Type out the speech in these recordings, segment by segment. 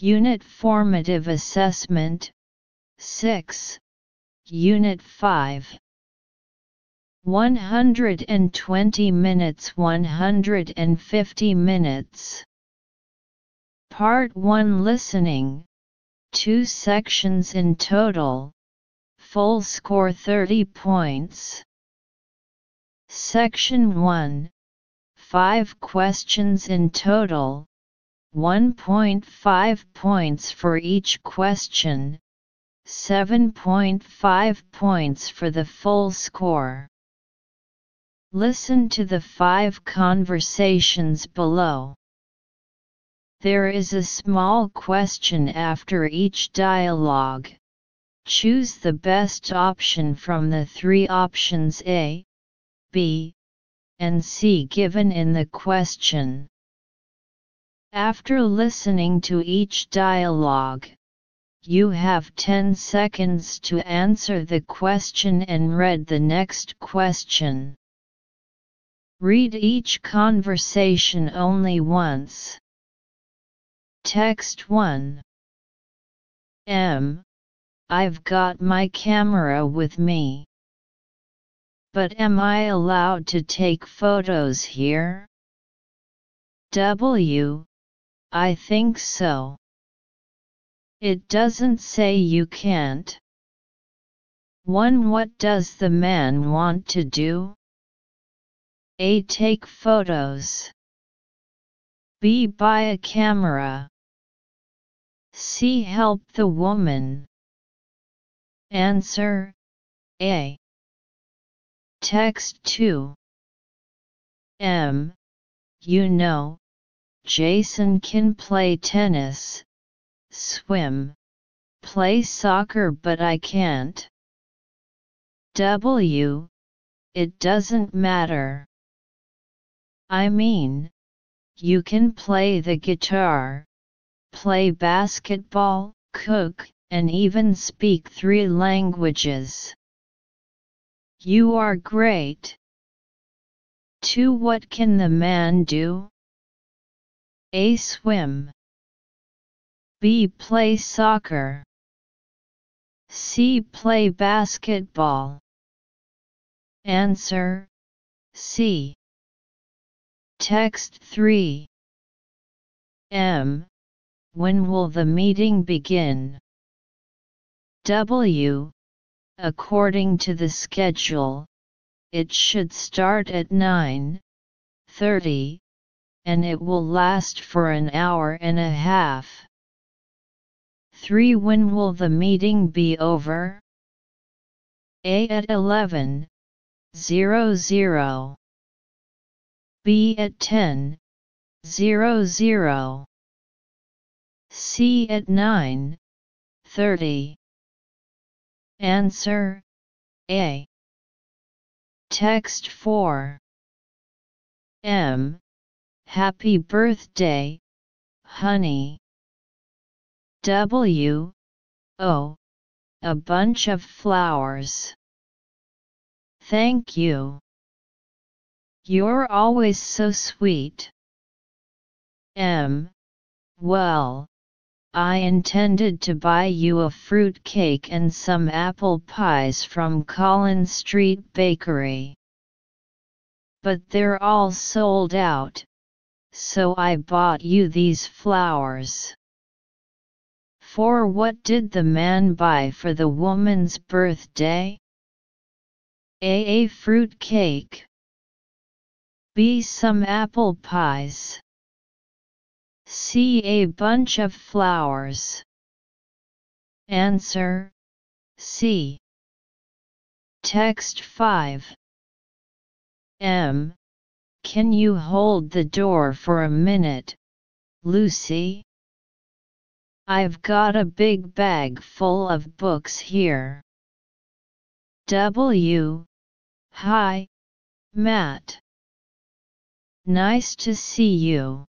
Unit Formative Assessment 6. Unit 5. 120 minutes 150 minutes. Part 1 Listening. Two sections in total. Full score 30 points. Section 1. 5 questions in total. 1.5 points for each question, 7.5 points for the full score. Listen to the five conversations below. There is a small question after each dialogue. Choose the best option from the three options A, B, and C given in the question. After listening to each dialogue, you have 10 seconds to answer the question and read the next question. Read each conversation only once. Text 1 M. I've got my camera with me. But am I allowed to take photos here? W. I think so. It doesn't say you can't. 1. What does the man want to do? A. Take photos. B. Buy a camera. C. Help the woman. Answer A. Text 2 M. You know, Jason can play tennis, swim, play soccer but I can't. W. It doesn't matter. I mean, you can play the guitar, play basketball, cook, and even speak three languages. You are great. To What can the man do? A. Swim. B. Play soccer. C. Play basketball. Answer C. Text 3 M. When will the meeting begin? W. According to the schedule, it should start at 9.30 and it will last for an hour and a half. 3. When will the meeting be over? A. At 11. 00. B. At 10. 00. C. At 9. 30. Answer A. Text 4. M. Happy birthday, honey. W. O. A bunch of flowers. Thank you. You're always so sweet. M. Well, I intended to buy you a fruit cake and some apple pies from Collins Street Bakery. But they're all sold out, so I bought you these flowers. For what did the man buy for the woman's birthday? A. A fruit cake. B. Some apple pies. C. A bunch of flowers. Answer C. Text 5 M. Can you hold the door for a minute, Lucy? I've got a big bag full of books here. W. Hi, Matt. Nice to see you.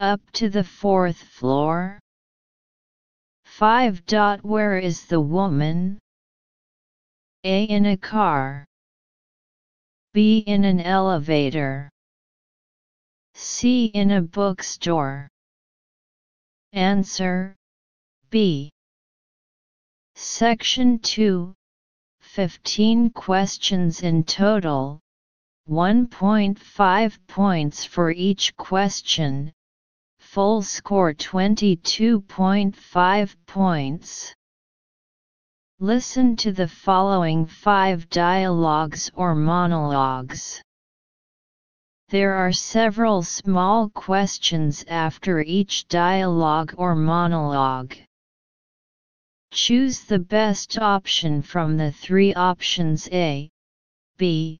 Up to the fourth floor? 5. Where is the woman? A. In a car. B. In an elevator. C. In a bookstore. Answer B. Section 2 15 questions in total, 1.5 points for each question, full score 22.5 points. Listen to the following five dialogues or monologues. There are several small questions after each dialogue or monologue. Choose the best option from the three options A, B,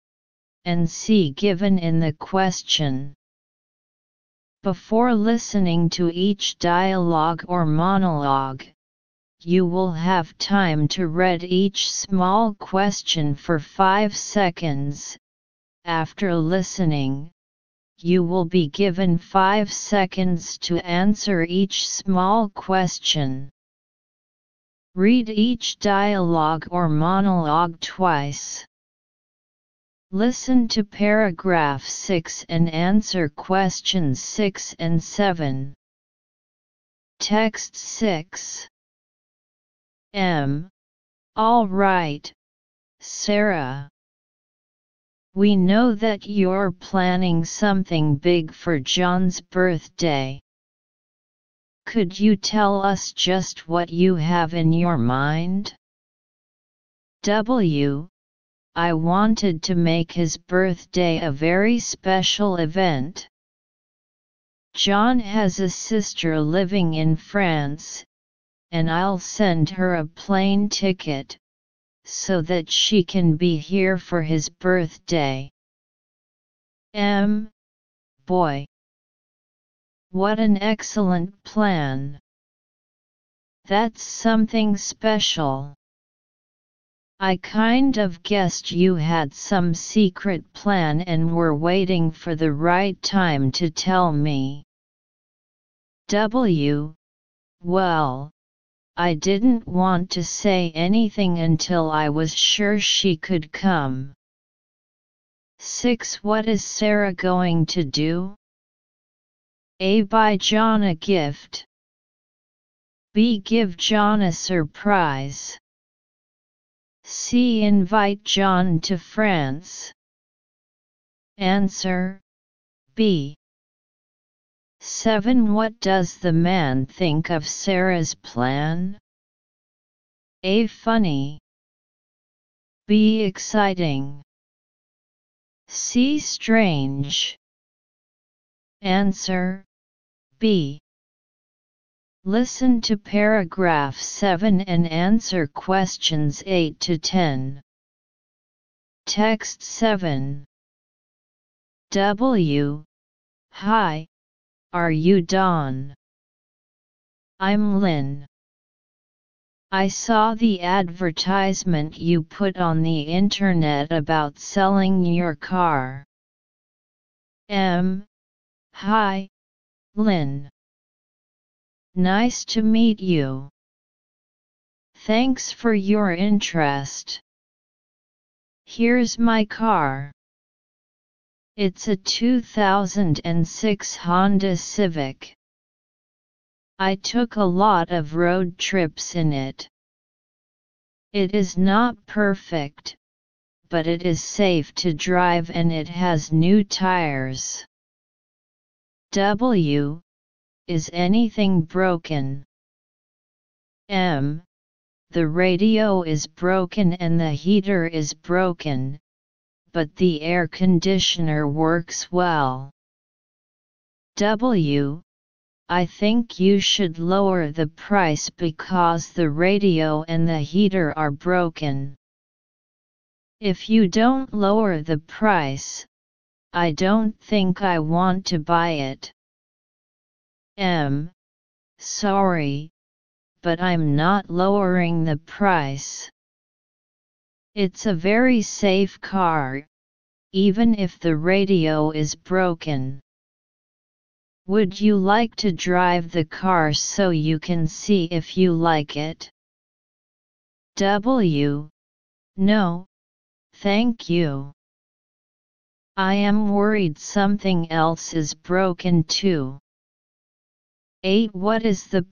and C given in the question. Before listening to each dialogue or monologue, you will have time to read each small question for 5 seconds. After listening, you will be given 5 seconds to answer each small question. Read each dialogue or monologue twice. Listen to paragraph 6 and answer questions 6 and 7. Text 6 M. All right, Sarah. We know that you're planning something big for John's birthday. Could you tell us just what you have in your mind? W. I wanted to make his birthday a very special event. John has a sister living in France, and I'll send her a plane ticket, so that she can be here for his birthday. M. Boy. What an excellent plan. That's something special. I kind of guessed you had some secret plan and were waiting for the right time to tell me. W. Well, I didn't want to say anything until I was sure she could come. 6. What is Sarah going to do? A. Buy John a gift. B. Give John a surprise. C. Invite John to France. Answer B. 7. What does the man think of Sarah's plan? A. Funny. B. Exciting. C. Strange. Answer B. Listen to paragraph 7 and answer questions 8 to 10. Text 7 W. Hi, are you Don? I'm Lynn. I saw the advertisement you put on the internet about selling your car. M. Hi, Lynn. Nice to meet you. Thanks for your interest. Here's my car. It's a 2006 Honda Civic. I took a lot of road trips in it. It is not perfect, but it is safe to drive and it has new tires. W. Is anything broken? M. The radio is broken and the heater is broken, but the air conditioner works well. W. I think you should lower the price because the radio and the heater are broken. If you don't lower the price, I don't think I want to buy it. M. sorry, but I'm not lowering the price. It's a very safe car, even if the radio is broken. Would you like to drive the car so you can see if you like it? W. No, thank you. I am worried something else is broken too. 8. What is the